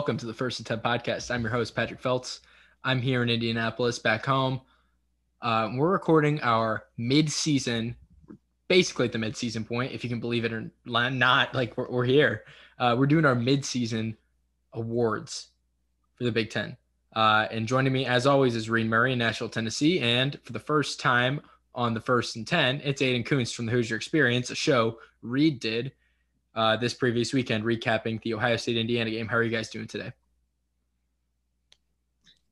Welcome to the First and Ten podcast. I'm your host Patrick Feltz. I'm here in Indianapolis, back home. Uh, we're recording our mid-season, basically at the mid-season point, if you can believe it or not. Like we're, we're here. Uh, we're doing our mid-season awards for the Big Ten. Uh, and joining me, as always, is Reid Murray in Nashville, Tennessee. And for the first time on the First and Ten, it's Aidan Kunst from the Hoosier Experience, a show Reid did uh, this previous weekend, recapping the Ohio State Indiana game. How are you guys doing today?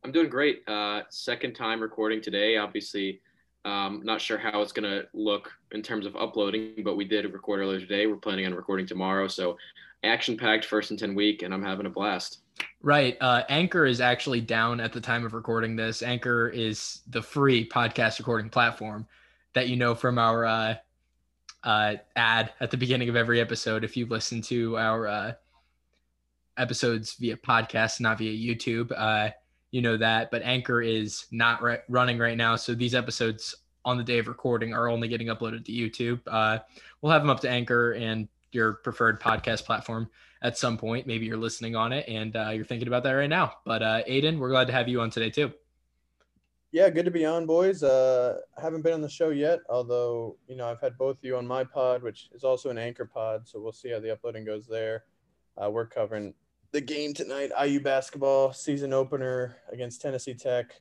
I'm doing great. Uh, second time recording today. Obviously, um, not sure how it's going to look in terms of uploading, but we did record earlier today. We're planning on recording tomorrow. So, action packed first and 10 week, and I'm having a blast. Right. Uh, Anchor is actually down at the time of recording this. Anchor is the free podcast recording platform that you know from our uh, uh, ad at the beginning of every episode. If you listen to our uh, episodes via podcast, not via YouTube, uh, you know that. But Anchor is not re- running right now, so these episodes on the day of recording are only getting uploaded to YouTube. Uh, we'll have them up to Anchor and your preferred podcast platform at some point. Maybe you're listening on it and uh, you're thinking about that right now. But uh, Aidan, we're glad to have you on today too. Yeah, good to be on, boys. Uh, haven't been on the show yet, although you know I've had both of you on my pod, which is also an anchor pod. So we'll see how the uploading goes there. Uh, we're covering the game tonight, IU basketball season opener against Tennessee Tech.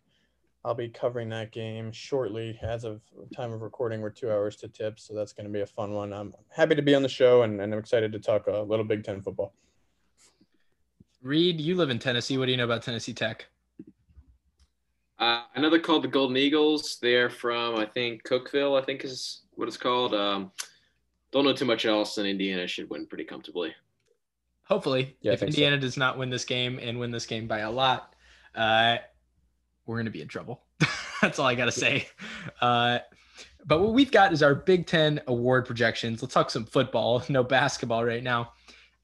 I'll be covering that game shortly. As of time of recording, we're two hours to tip, so that's going to be a fun one. I'm happy to be on the show, and, and I'm excited to talk a little Big Ten football. Reid, you live in Tennessee. What do you know about Tennessee Tech? Uh, I called the Golden Eagles. They're from, I think, Cookeville, I think is what it's called. Um, don't know too much else, and Indiana should win pretty comfortably. Hopefully, yeah, if Indiana so. does not win this game and win this game by a lot, uh, we're going to be in trouble. That's all I got to say. Uh, but what we've got is our Big Ten award projections. Let's talk some football, no basketball right now.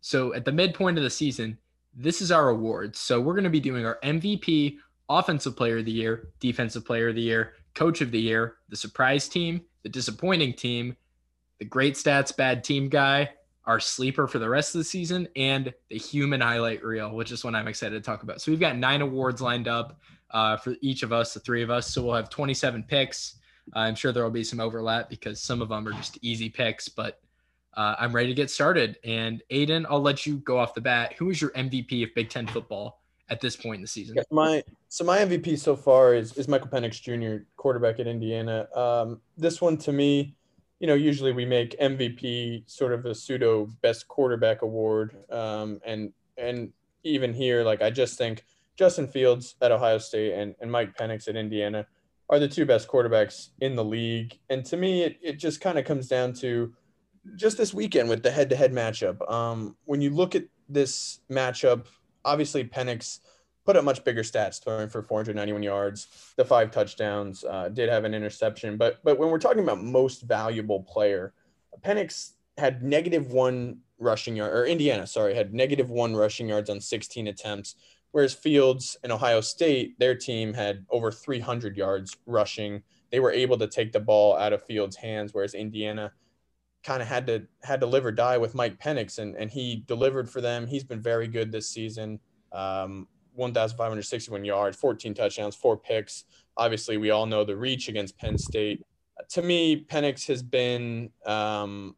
So at the midpoint of the season, this is our awards. So we're going to be doing our MVP, Offensive Player of the Year, Defensive Player of the Year, Coach of the Year, the surprise team, the disappointing team, the great stats, bad team guy, our sleeper for the rest of the season, and the human highlight reel, which is what I'm excited to talk about. So we've got nine awards lined up uh, for each of us, the three of us. So we'll have 27 picks. Uh, I'm sure there will be some overlap because some of them are just easy picks, but uh, I'm ready to get started. And Aidan, I'll let you go off the bat. Who is your MVP of Big Ten football at this point in the season? Yeah, my so my MVP so far is is Michael Penix Jr., quarterback at Indiana. Um, this one to me, you know, usually we make MVP sort of a pseudo best quarterback award, um, and and even here, like I just think Justin Fields at Ohio State and, and Mike Penix at Indiana are the two best quarterbacks in the league. And to me, it, it just kind of comes down to just this weekend with the head to head matchup. Um, when you look at this matchup, obviously Penix put up much bigger stats, throwing for 491 yards, the five touchdowns, uh, did have an interception. But but when we're talking about most valuable player, Penix had negative one rushing yard, or Indiana, sorry, had negative one rushing yards on 16 attempts, Whereas Fields and Ohio State, their team had over 300 yards rushing. They were able to take the ball out of Fields' hands, whereas Indiana kind of had to had to live or die with Mike Penix, and, and he delivered for them. He's been very good this season. Um, 1,561 yards, 14 touchdowns, four picks. Obviously, we all know the reach against Penn State. To me, Penix has been, um,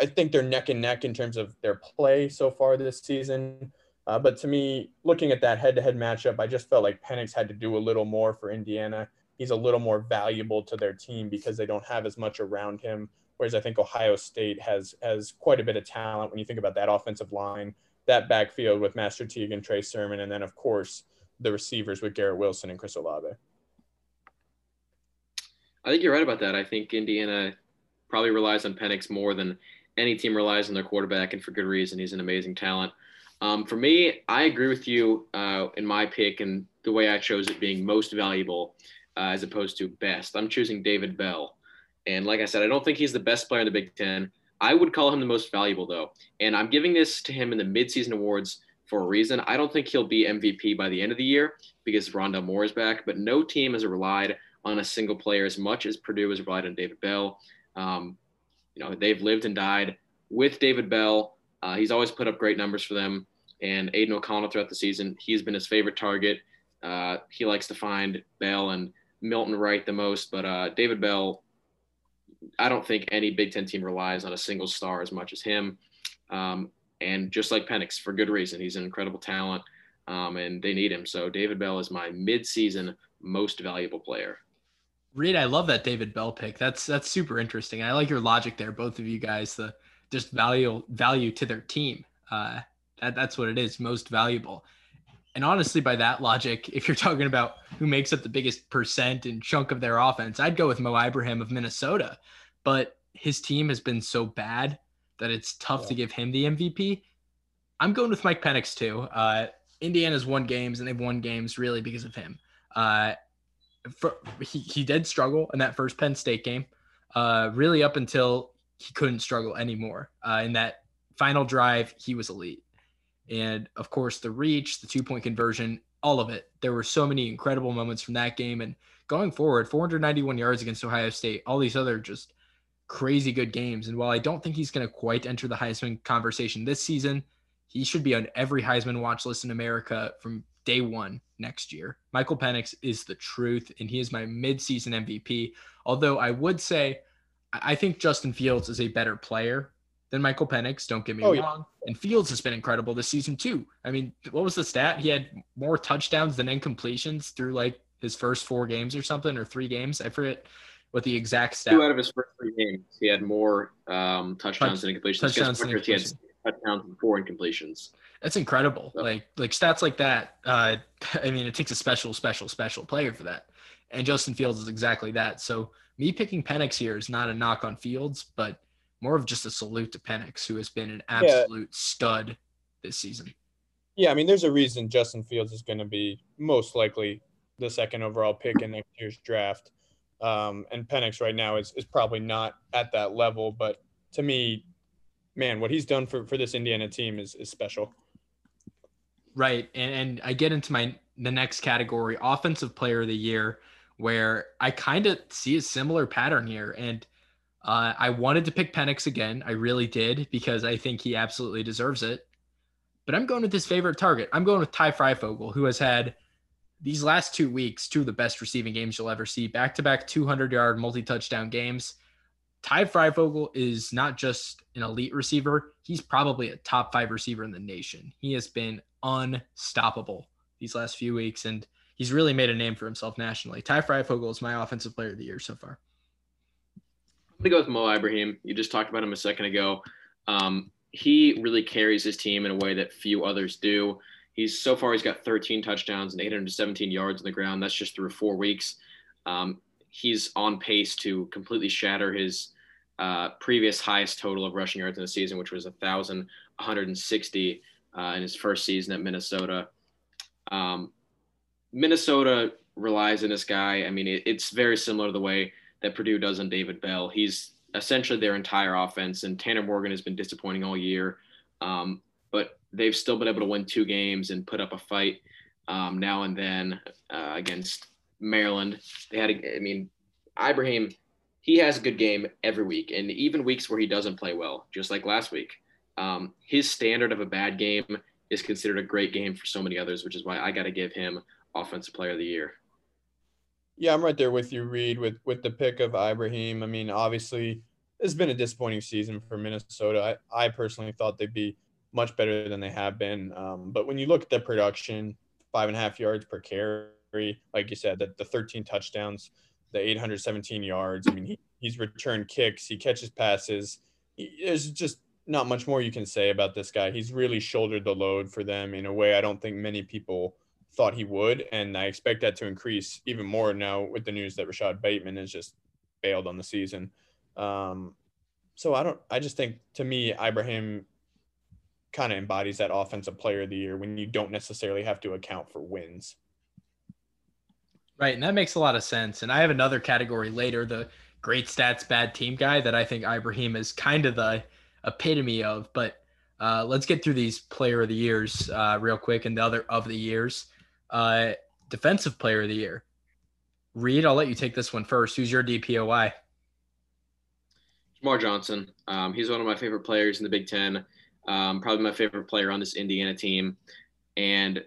I think they're neck and neck in terms of their play so far this season. Uh, but to me, looking at that head-to-head matchup, I just felt like Penix had to do a little more for Indiana. He's a little more valuable to their team because they don't have as much around him. Whereas I think Ohio State has has quite a bit of talent when you think about that offensive line, that backfield with Master Teague and Trey Sermon, and then of course the receivers with Garrett Wilson and Chris Olave. I think you're right about that. I think Indiana probably relies on Penix more than any team relies on their quarterback, and for good reason. He's an amazing talent. Um, for me, I agree with you uh, in my pick and the way I chose it being most valuable uh, as opposed to best. I'm choosing David Bell. And like I said, I don't think he's the best player in the Big Ten. I would call him the most valuable, though. And I'm giving this to him in the midseason awards for a reason. I don't think he'll be MVP by the end of the year because Rondale Moore is back, but no team has relied on a single player as much as Purdue has relied on David Bell. Um, you know, they've lived and died with David Bell. Uh, he's always put up great numbers for them. and Aidan O'Connell throughout the season. He's been his favorite target. Uh, he likes to find Bell and Milton Wright the most, but uh, David Bell, I don't think any Big Ten team relies on a single star as much as him. Um, and just like Penix, for good reason, he's an incredible talent, um, and they need him. So David Bell is my mid-season most valuable player. Reed, I love that David Bell pick. That's that's super interesting. I like your logic there, both of you guys. The just value value to their team. Uh, that, that's what it is, most valuable. And honestly, by that logic, if you're talking about who makes up the biggest percent and chunk of their offense, I'd go with Mo Ibrahim of Minnesota. But his team has been so bad that it's tough yeah. to give him the MVP. I'm going with Mike Penix too. Uh, Indiana's won games and they've won games really because of him. Uh, for, he, he did struggle in that first Penn State game, uh, really up until he couldn't struggle anymore. Uh, in that final drive, he was elite. And of course, the reach, the two point conversion, all of it. There were so many incredible moments from that game. And going forward, 491 yards against Ohio State, all these other just crazy good games. And while I don't think he's going to quite enter the Heisman conversation this season, he should be on every Heisman watch list in America from day one next year. Michael Penix is the truth, and he is my midseason MVP. Although I would say, I think Justin Fields is a better player than Michael Penix. Don't get me oh, wrong. Yeah. And Fields has been incredible this season too. I mean, what was the stat? He had more touchdowns than incompletions through like his first four games or something, or three games. I forget what the exact stat. Two out of his first three games, he had more um, touchdowns Touch, than incompletions. Touchdowns than incompletions. He had touchdowns and four incompletions. That's incredible. So. Like like stats like that. Uh, I mean, it takes a special, special, special player for that. And Justin Fields is exactly that. So me picking Penix here is not a knock on Fields, but more of just a salute to Penix, who has been an absolute yeah. stud this season. Yeah, I mean, there's a reason Justin Fields is going to be most likely the second overall pick in next year's draft. Um, and Penix right now is, is probably not at that level, but to me, man, what he's done for, for this Indiana team is, is special. Right. And, and I get into my the next category, offensive player of the year, where I kind of see a similar pattern here. And uh, I wanted to pick Penix again. I really did because I think he absolutely deserves it. But I'm going with his favorite target. I'm going with Ty Fryfogle, who has had these last two weeks two of the best receiving games you'll ever see. Back to back 200 yard multi touchdown games. Ty Fryfogle is not just an elite receiver, he's probably a top five receiver in the nation. He has been unstoppable these last few weeks, and he's really made a name for himself nationally. Ty Fryfogle is my offensive player of the year so far. Going to go with Mo Ibrahim. You just talked about him a second ago. Um, he really carries his team in a way that few others do. He's so far he's got 13 touchdowns and 817 yards on the ground. That's just through four weeks. Um, he's on pace to completely shatter his uh, previous highest total of rushing yards in the season, which was 1,160 uh, in his first season at Minnesota. Um, Minnesota relies on this guy. I mean, it, it's very similar to the way that Purdue does on David Bell. He's essentially their entire offense, and Tanner Morgan has been disappointing all year. Um, but they've still been able to win two games and put up a fight um, now and then uh, against Maryland. They had, a, I mean, Ibrahim, he has a good game every week, and even weeks where he doesn't play well, just like last week. Um, his standard of a bad game is considered a great game for so many others, which is why I got to give him Offensive Player of the Year. Yeah, I'm right there with you, Reid, with with the pick of Ibrahim. I mean, obviously, it's been a disappointing season for Minnesota. I, I personally thought they'd be much better than they have been. Um, but when you look at the production, five and a half yards per carry, like you said, that the 13 touchdowns, the 817 yards. I mean, he, he's returned kicks, he catches passes. He, there's just not much more you can say about this guy. He's really shouldered the load for them in a way I don't think many people thought he would, and I expect that to increase even more now with the news that Rashod Bateman has just bailed on the season. Um, so I don't. I just think to me, Ibrahim kind of embodies that offensive player of the year when you don't necessarily have to account for wins. Right, and that makes a lot of sense. And I have another category later, the great stats, bad team guy that I think Ibrahim is kind of the epitome of. But uh, let's get through these player of the years uh, real quick and the other of the years. Uh, defensive player of the year. Reid, I'll let you take this one first. Who's your DPOY? Jamar Johnson. Um, he's one of my favorite players in the Big Ten. Um, probably my favorite player on this Indiana team. And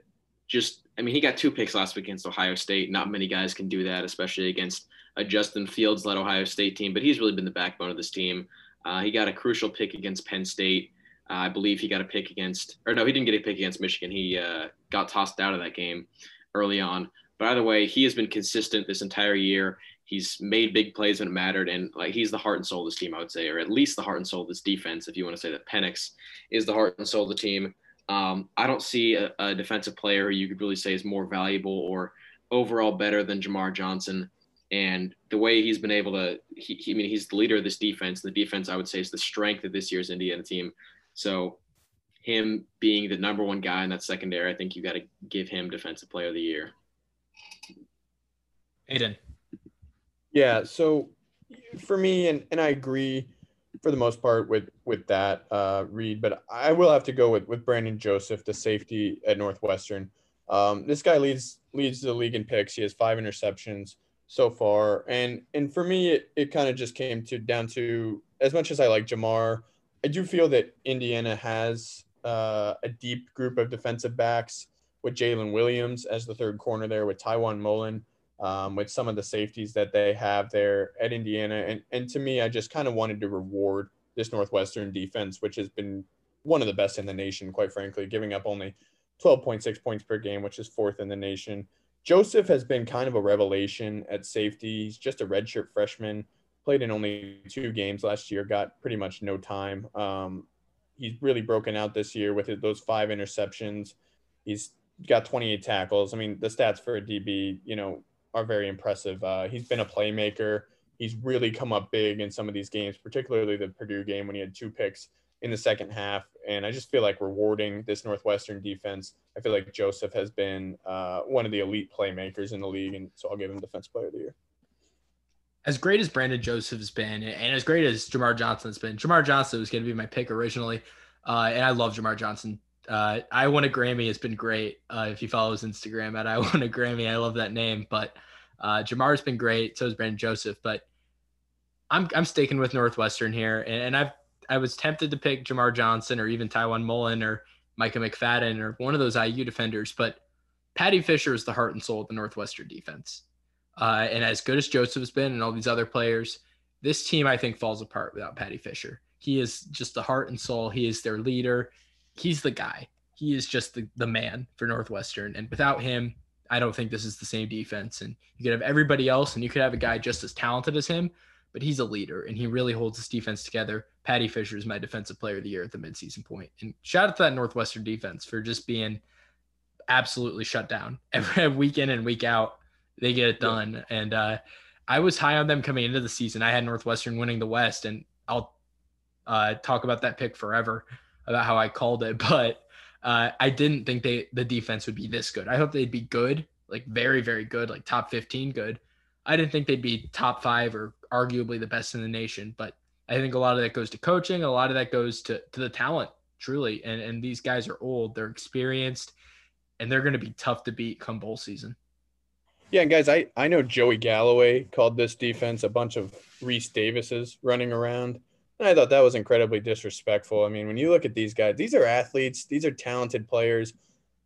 just, I mean, he got two picks last week against Ohio State. Not many guys can do that, especially against a Justin Fields led Ohio State team, but he's really been the backbone of this team. Uh, he got a crucial pick against Penn State. Uh, I believe he got a pick against, or no, he didn't get a pick against Michigan. He uh, got tossed out of that game early on. But either way, he has been consistent this entire year. He's made big plays when it mattered, and like he's the heart and soul of this team, I would say, or at least the heart and soul of this defense. If you want to say that Penix is the heart and soul of the team, um, I don't see a, a, defensive player you could really say is more valuable or overall better than Jamar Johnson. And the way he's been able to, he, he, I mean, he's the leader of this defense. The defense, I would say, is the strength of this year's Indiana team. So, him being the number one guy in that secondary, I think you got to give him Defensive Player of the Year. Aidan. Yeah. So, for me, and and I agree for the most part with with that uh, Reid, but I will have to go with with Brandon Joseph, the safety at Northwestern. Um, this guy leads leads the league in picks. He has five interceptions so far, and and for me, it, it kind of just came to down to as much as I like Jamar, I do feel that Indiana has uh, a deep group of defensive backs with Jaylin Williams as the third corner there, with Tiawan Mullen um, with some of the safeties that they have there at Indiana. And, and to me, I just kind of wanted to reward this Northwestern defense, which has been one of the best in the nation, quite frankly, giving up only 12.6 points per game, which is fourth in the nation. Joseph has been kind of a revelation at safety. He's just a redshirt freshman, played in only two games last year, got pretty much no time. Um, he's really broken out this year with those five interceptions. He's got 28 tackles. I mean, the stats for a DB, you know, are very impressive. Uh, he's been a playmaker. He's really come up big in some of these games, particularly the Purdue game when he had two picks in the second half. And I just feel like rewarding this Northwestern defense. I feel like Joseph has been uh, one of the elite playmakers in the league, and so I'll give him Defense Player of the Year. As great as Brandon Joseph has been, and as great as Jamar Johnson has been, Jamar Johnson was going to be my pick originally, uh, and I love Jamar Johnson uh, I won a Grammy has been great. Uh, if you follow his Instagram at I won a Grammy, I love that name. But uh, Jamar's been great. So has Brandon Joseph. But I'm I'm sticking with Northwestern here, and, and I've I was tempted to pick Jamar Johnson or even Tiawan Mullen or Micah McFadden or one of those IU defenders, but Paddy Fisher is the heart and soul of the Northwestern defense. Uh, and as good as Joseph's been and all these other players, this team I think falls apart without Paddy Fisher. He is just the heart and soul. He is their leader he's the guy. He is just the, the man for Northwestern. And without him, I don't think this is the same defense. And you could have everybody else, and you could have a guy just as talented as him, but he's a leader and he really holds this defense together. Paddy Fisher is my defensive player of the year at the midseason point. And shout out to that Northwestern defense for just being absolutely shut down every week in and week out. They get it done. Yeah. And uh, I was high on them coming into the season. I had Northwestern winning the West, and I'll uh, talk about that pick forever about how I called it, but uh, I didn't think they the defense would be this good. I hope they'd be good, like very very good, like top 15 good. I didn't think they'd be top 5 or arguably the best in the nation, but I think a lot of that goes to coaching, a lot of that goes to to the talent truly. And and these guys are old, they're experienced, and they're going to be tough to beat come bowl season. Yeah, guys, I I know Joey Galloway called this defense a bunch of Rece Davises running around. And I thought that was incredibly disrespectful. I mean, when you look at these guys, these are athletes, these are talented players.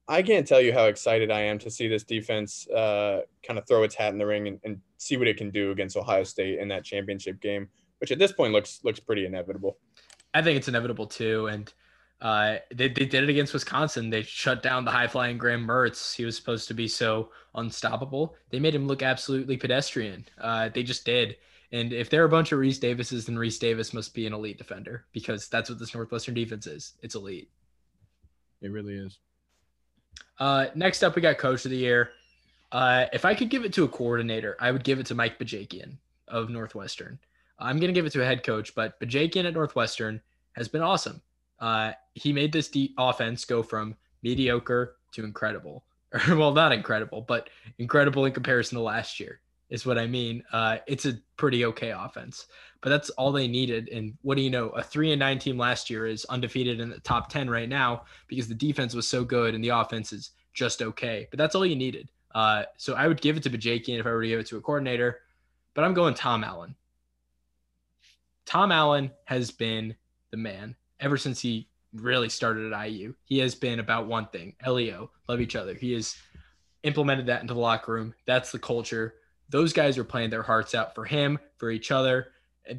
I can't tell you how excited I am to see this defense uh, kind of throw its hat in the ring and, and, see what it can do against Ohio State in that championship game, which at this point looks looks pretty inevitable. I think it's inevitable too, and uh, they they did it against Wisconsin. They shut down the high flying Graham Mertz. He was supposed to be so unstoppable. They made him look absolutely pedestrian. Uh, they just did. And if there are a bunch of Rece Davises, then Rece Davis must be an elite defender because that's what this Northwestern defense is. It's elite. It really is. Uh, next up, we got Coach of the Year. Uh, if I could give it to a coordinator, I would give it to Mike Bajakian of Northwestern. I'm going to give it to a head coach, but Bajakian at Northwestern has been awesome. Uh, he made this deep offense go from mediocre to incredible. well, not incredible, but incredible in comparison to last year is what I mean. Uh, it's a pretty okay offense, but that's all they needed. And what do you know? A three and nine team last year is undefeated in the top 10 right now because the defense was so good and the offense is just okay. But that's all you needed. Uh, so I would give it to Bajakian if I were to give it to a coordinator, but I'm going Tom Allen. Tom Allen has been the man ever since he really started at IU. He has been about one thing: Leo, love each other. He has implemented that into the locker room. That's the culture. Those guys are playing their hearts out for him, for each other.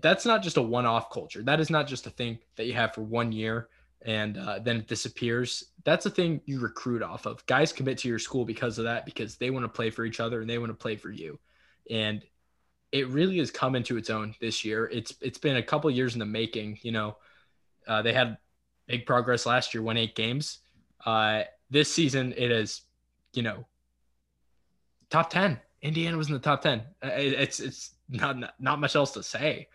That's not just a one-off culture. That is not just a thing that you have for one year and uh, then it disappears. That's a thing you recruit off of. Guys commit to your school because of that, because they want to play for each other and they want to play for you. And it really has come into its own this year. It's it's been a couple years in the making. You know, uh, they had big progress last year, won eight games. Uh, this season, it is, you know, top ten. Indiana was in the top ten. Uh, it, it's it's not, not, not much else to say.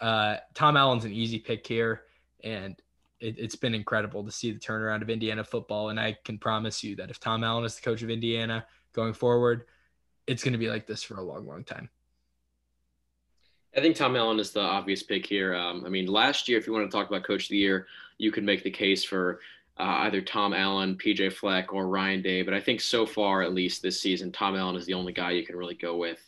Uh, Tom Allen's an easy pick here, and it, has been incredible to see the turnaround of Indiana football. And I can promise you that if Tom Allen is the coach of Indiana going forward, it's going to be like this for a long, long time. I think Tom Allen is the obvious pick here. Um, I mean, last year, if you want to talk about coach of the year, you could make the case for uh, either Tom Allen, PJ Fleck, or Ryan Day. But I think so far, at least this season, Tom Allen is the only guy you can really go with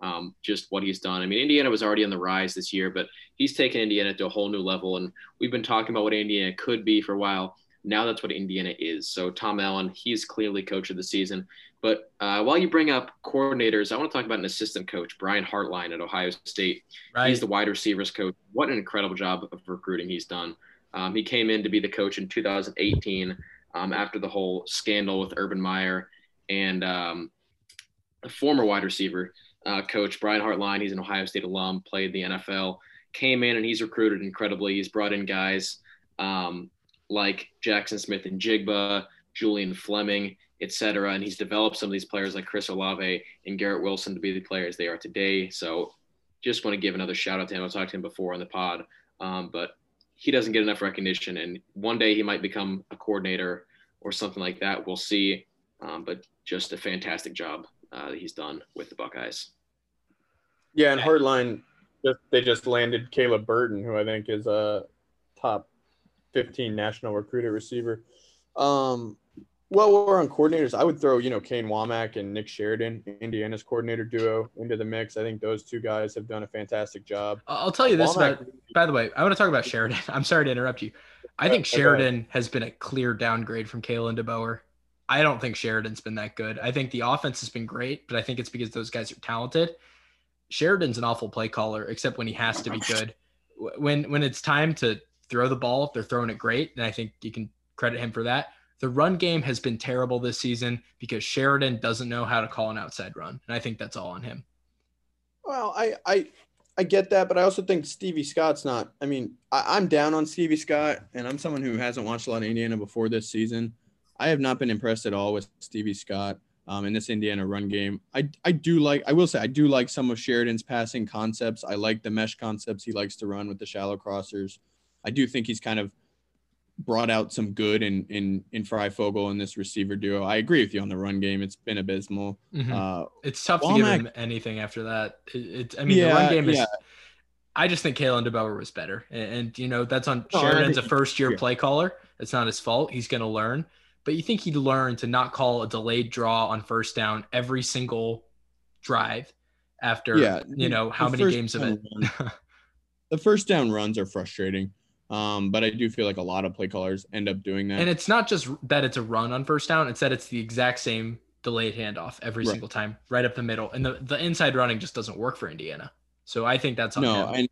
um, just what he's done. I mean, Indiana was already on the rise this year, but he's taken Indiana to a whole new level. And we've been talking about what Indiana could be for a while. Now that's what Indiana is. So Tom Allen, he's clearly coach of the season. But uh, while you bring up coordinators, I want to talk about an assistant coach, Brian Hartline at Ohio State. Right. He's the wide receivers coach. What an incredible job of recruiting he's done. Um, he came in to be the coach in 2018 um, after the whole scandal with Urban Meyer and um, a former wide receiver uh, coach Brian Hartline. He's an Ohio State alum, played the NFL, came in and he's recruited incredibly. He's brought in guys um, like Jaxon Smith-Njigba, Julian Fleming, etc. And he's developed some of these players like Chris Olave and Garrett Wilson to be the players they are today. So just want to give another shout out to him. I talked to him before on the pod, um, but he doesn't get enough recognition. And one day he might become a coordinator or something like that. We'll see. Um, but just a fantastic job uh, that he's done with the Buckeyes. Yeah, and Hartline, they just landed Caleb Burton, who I think is a top 15 national recruiter receiver. Um, well, we're on coordinators. I would throw, you know, Kane Wommack and Nick Sheridan, Indiana's coordinator duo, into the mix. I think those two guys have done a fantastic job. I'll tell you this Wommack, about, by the way, I want to talk about Sheridan. I'm sorry to interrupt you. I think Sheridan has been a clear downgrade from Kalen DeBoer. I don't think Sheridan's been that good. I think the offense has been great, but I think it's because those guys are talented. Sheridan's an awful play caller, except when he has to be good. When when it's time to throw the ball, they're throwing it great, and I think you can credit him for that. The run game has been terrible this season because Sheridan doesn't know how to call an outside run, and I think that's all on him. Well, I I I get that, but I also think Stevie Scott's not. I mean, I, am down on Stevie Scott, and I'm someone who hasn't watched a lot of Indiana before this season. I have not been impressed at all with Stevie Scott um, in this Indiana run game. I, I do like, I will say, I do like some of Sheridan's passing concepts. I like the mesh concepts he likes to run with the shallow crossers. I do think he's kind of brought out some good in in in Fryfogle and this receiver duo. I agree with you on the run game. It's been abysmal. Mm-hmm. Uh, it's tough Wommack, to give him anything after that. It, it I mean, yeah, the run game is. Yeah. I just think Kalen DeBoer was better, and, and you know that's on no, Sheridan's a first year yeah. play caller. It's not his fault. He's going to learn but you think he'd learn to not call a delayed draw on first down every single drive after yeah, you know how many games of it. the first down runs are frustrating. Um, but I do feel like a lot of play callers end up doing that. And it's not just that it's a run on first down, it's that it's the exact same delayed handoff every right. single time, right up the middle. And the, the inside running just doesn't work for Indiana. So I think that's on no, him.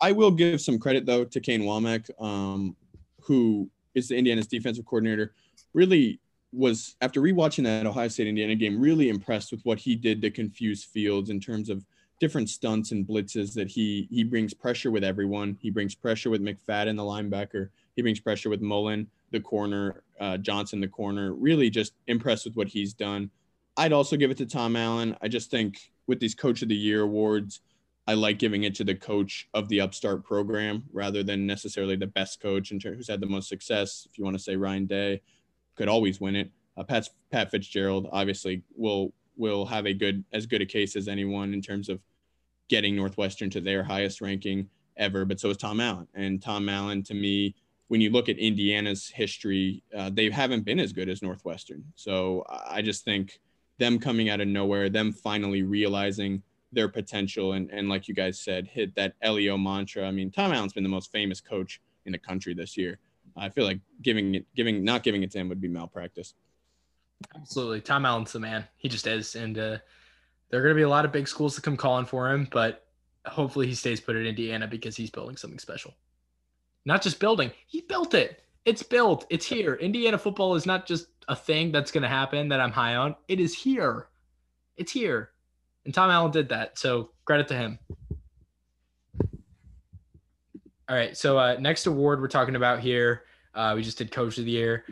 I will give some credit though to Kane Wommack, um, who is the Indiana's defensive coordinator really was after rewatching that Ohio State Indiana game, really impressed with what he did to confuse Fields in terms of different stunts and blitzes that he he brings pressure with everyone. He brings pressure with McFadden, the linebacker. He brings pressure with Mullen, the corner, uh, Johnson, the corner. Really, just impressed with what he's done. I'd also give it to Tom Allen. I just think with these Coach of the Year awards, I like giving it to the coach of the upstart program rather than necessarily the best coach in terms who's had the most success. If you want to say Ryan Day, could always win it. Uh, Pat's, Pat Fitzgerald obviously will will have a good as good a case as anyone in terms of getting Northwestern to their highest ranking ever. But so is Tom Allen, and Tom Allen to me, when you look at Indiana's history, uh, they haven't been as good as Northwestern. So I just think them coming out of nowhere, them finally realizing their potential, and and like you guys said, hit that LEO mantra. I mean, Tom Allen's been the most famous coach in the country this year I feel like giving it, giving, not giving it to him would be malpractice. Absolutely. Tom Allen's the man. He just is. And uh, there are going to be a lot of big schools to come calling for him, but hopefully he stays put at Indiana because he's building something special. Not just building, he built it. It's built. It's here. Indiana football is not just a thing that's going to happen that I'm high on. It is here. It's here. And Tom Allen did that. So credit to him. All right. So uh, next award we're talking about here, uh, we just did Coach of the Year.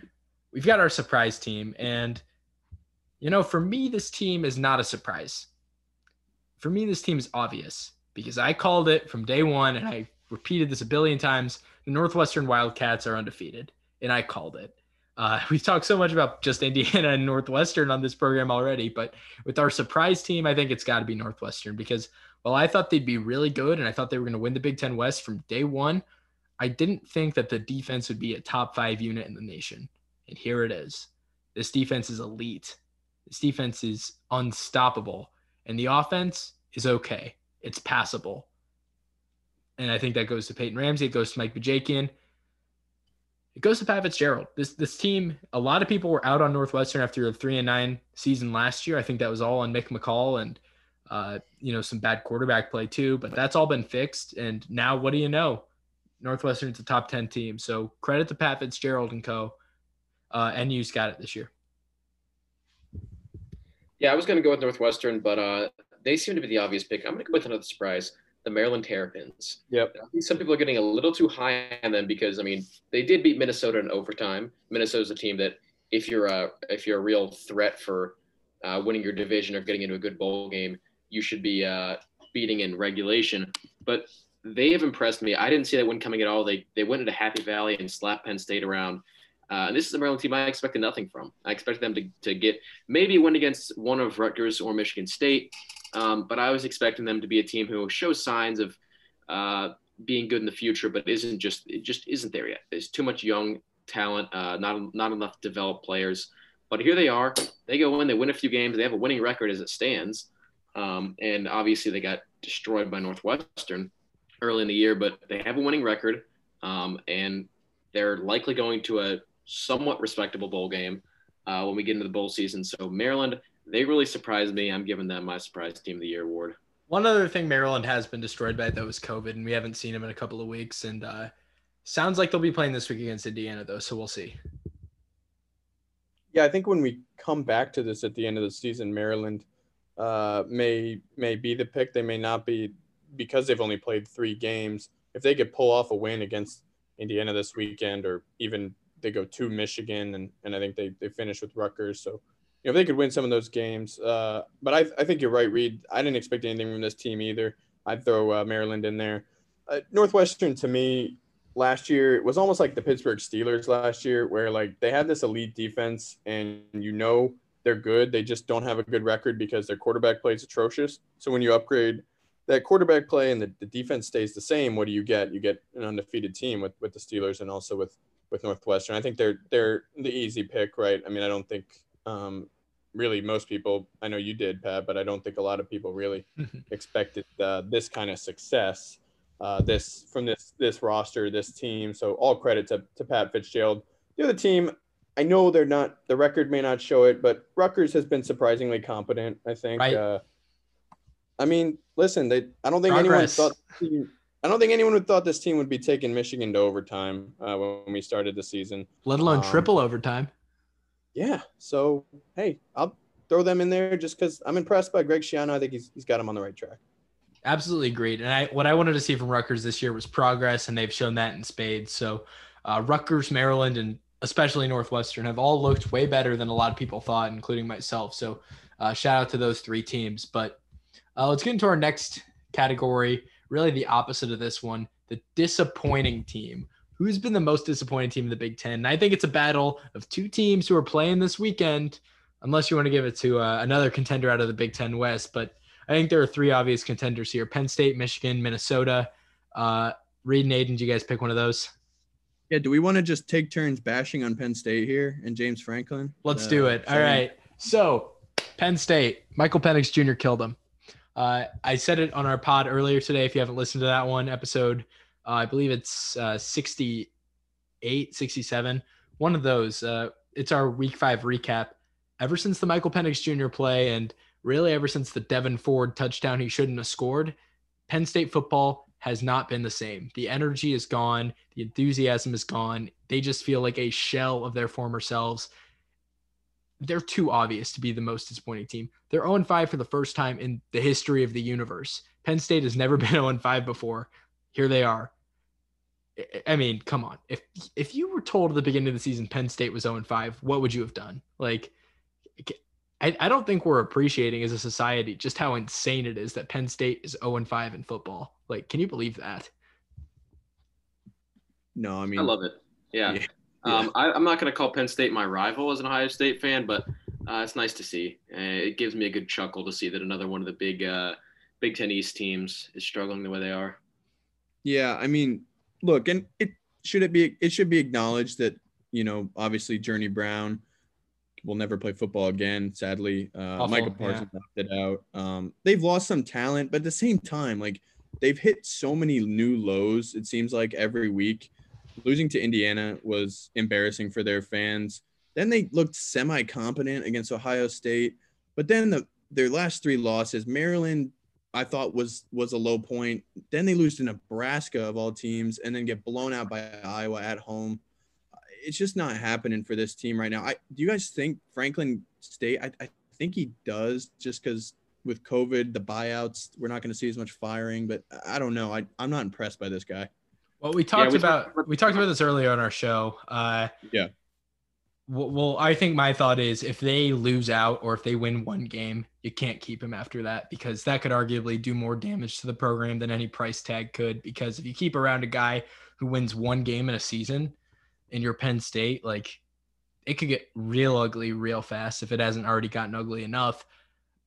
We've got our surprise team, and you know, for me, this team is not a surprise. For me, this team is obvious because I called it from day one, and I repeated this a billion times. The Northwestern Wildcats are undefeated, and I called it. Uh, we've talked so much about just Indiana and Northwestern on this program already, but with our surprise team, I think it's got to be Northwestern because while I thought they'd be really good and I thought they were going to win the Big Ten West from day one, I didn't think that the defense would be a top five unit in the nation. And here it is. This defense is elite. This defense is unstoppable. And the offense is okay. It's passable. And I think that goes to Peyton Ramsey. It goes to Mike Bajakian. It goes to Pat Fitzgerald. This this team, a lot of people were out on Northwestern after a three and nine season last year. I think that was all on Mick McCall and uh, you know, some bad quarterback play too, but that's all been fixed. And now what do you know? Northwestern's a top 10 team. So credit to Pat Fitzgerald and co. Uh, NU's got it this year. Yeah, I was going to go with Northwestern, but uh, they seem to be the obvious pick. I'm going to go with another surprise, the Maryland Terrapins. Yep. Some people are getting a little too high on them because I mean they did beat Minnesota in overtime. Minnesota's a team that if you're a if you're a real threat for uh, winning your division or getting into a good bowl game, you should be uh, beating in regulation. But they have impressed me. I didn't see that win coming at all. They they went into Happy Valley and slapped Penn State around. Uh, this is a Maryland team I expected nothing from. I expected them to, to get maybe win against one of Rutgers or Michigan State, um, but I was expecting them to be a team who shows signs of uh, being good in the future, but isn't just it just isn't there yet. There's too much young talent, uh, not not enough developed players. But here they are. They go in, they win a few games. They have a winning record as it stands, um, and obviously they got destroyed by Northwestern early in the year, but they have a winning record, um, and they're likely going to a somewhat respectable bowl game uh, when we get into the bowl season. So Maryland, they really surprised me. I'm giving them my surprise team of the year award. One other thing Maryland has been destroyed by though is COVID, and we haven't seen them in a couple of weeks. And uh, sounds like they'll be playing this week against Indiana though, so we'll see. Yeah, I think when we come back to this at the end of the season, Maryland uh, may may be the pick. They may not be because they've only played three games. If they could pull off a win against Indiana this weekend, or even they go to Michigan, and, and I think they, they finish with Rutgers. So, you know, if they could win some of those games. Uh, but I, I think you're right, Reid. I didn't expect anything from this team either. I'd throw uh, Maryland in there. Uh, Northwestern, to me, last year it was almost like the Pittsburgh Steelers last year, where like they had this elite defense, and you know they're good. They just don't have a good record because their quarterback play is atrocious. So when you upgrade that quarterback play and the, the defense stays the same, what do you get? You get an undefeated team with, with the Steelers and also with with Northwestern. I think they're they're the easy pick, right? I mean, I don't think um, really most people. I know you did, Pat, but I don't think a lot of people really expected uh, this kind of success. Uh, this from this this roster, this team. So all credit to, to Pat Fitzgerald. The other team, I know they're not. The record may not show it, but Rutgers has been surprisingly competent. I think. Right. Uh, I mean, listen, they. I don't think Progress. anyone thought. I don't think anyone would thought this team would be taking Michigan to overtime uh, when we started the season, let alone um, triple overtime. Yeah. So hey, I'll throw them in there just because I'm impressed by Greg Schiano. I think he's he's got him on the right track. Absolutely agreed. And I what I wanted to see from Rutgers this year was progress, and they've shown that in spades. So uh, Rutgers, Maryland, and especially Northwestern have all looked way better than a lot of people thought, including myself. So uh, shout out to those three teams. But uh, let's get into our next category really the opposite of this one the disappointing team. Who's been the most disappointing team in the Big Ten? And I think it's a battle of two teams who are playing this weekend, unless you want to give it to uh, another contender out of the Big Ten West. But I think there are three obvious contenders here Penn State, Michigan, Minnesota. Uh, Reid and Aidan, do you guys pick one of those? Yeah, do we want to just take turns bashing on Penn State here and James Franklin? Let's uh, do it. All right. So, Penn State, Michael Penix Jr. killed him. Uh, I said it on our pod earlier today. If you haven't listened to that one episode, uh, I believe it's uh, 68, 67. One of those. Uh, it's our week five recap. Ever since the Michael Penix Jr. play and really ever since the Devon Ford touchdown he shouldn't have scored, Penn State football has not been the same. The energy is gone, the enthusiasm is gone. They just feel like a shell of their former selves. They're too obvious to be the most disappointing team. They're 0 5 for the first time in the history of the universe. Penn State has never been 0 5 before. Here they are. I mean, come on. If if you were told at the beginning of the season Penn State was 0 5, what would you have done? Like I, I don't think we're appreciating as a society just how insane it is that Penn State is 0 5 in football. Like, can you believe that? No, I mean, I love it. Yeah. yeah. Um, I, am not going to call Penn State my rival as an Ohio State fan, but uh, it's nice to see. Uh, it gives me a good chuckle to see that another one of the big uh, Big Ten East teams is struggling the way they are. Yeah, I mean, look, and it should it be it should be acknowledged that you know obviously Journey Brown will never play football again. Sadly, uh, Micah Parsons yeah. opted out. Um, they've lost some talent, but at the same time, like they've hit so many new lows. It seems like every week. Losing to Indiana was embarrassing for their fans. Then they looked semi-competent against Ohio State, but then the their last three losses, Maryland, I thought was was a low point. Then they lose to Nebraska of all teams, and then get blown out by Iowa at home it's just not happening for this team right now. I do you guys think Franklin State? I, I think he does just because with COVID, the buyouts, we're not going to see as much firing. But I don't know. I I'm not impressed by this guy. Well, we talked yeah, we about talked, we talked about this earlier on our show. Uh, yeah. Well, I think my thought is if they lose out or if they win one game, you can't keep him after that because that could arguably do more damage to the program than any price tag could. Because if you keep around a guy who wins one game in a season, in your Penn State, like it could get real ugly real fast if it hasn't already gotten ugly enough.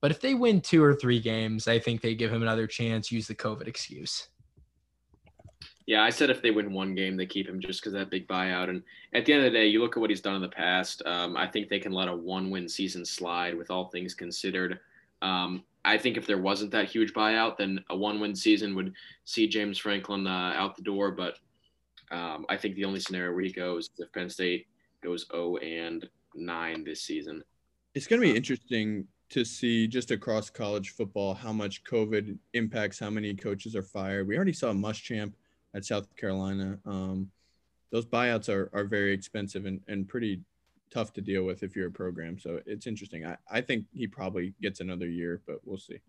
But if they win two or three games, I think they give him another chance, use the COVID excuse. Yeah, I said if they win one game, they keep him just because that big buyout. And at the end of the day, you look at what he's done in the past. Um, I think they can let a one-win season slide with all things considered. Um, I think if there wasn't that huge buyout, then a one-win season would see James Franklin uh, out the door. But um, I think the only scenario where he goes if Penn State goes 0 and 9 this season. It's going to be um, interesting to see just across college football how much COVID impacts how many coaches are fired. We already saw Muschamp at South Carolina. Um, those buyouts are, are very expensive and, and pretty tough to deal with if you're a program. So it's interesting. I, I think he probably gets another year, but we'll see.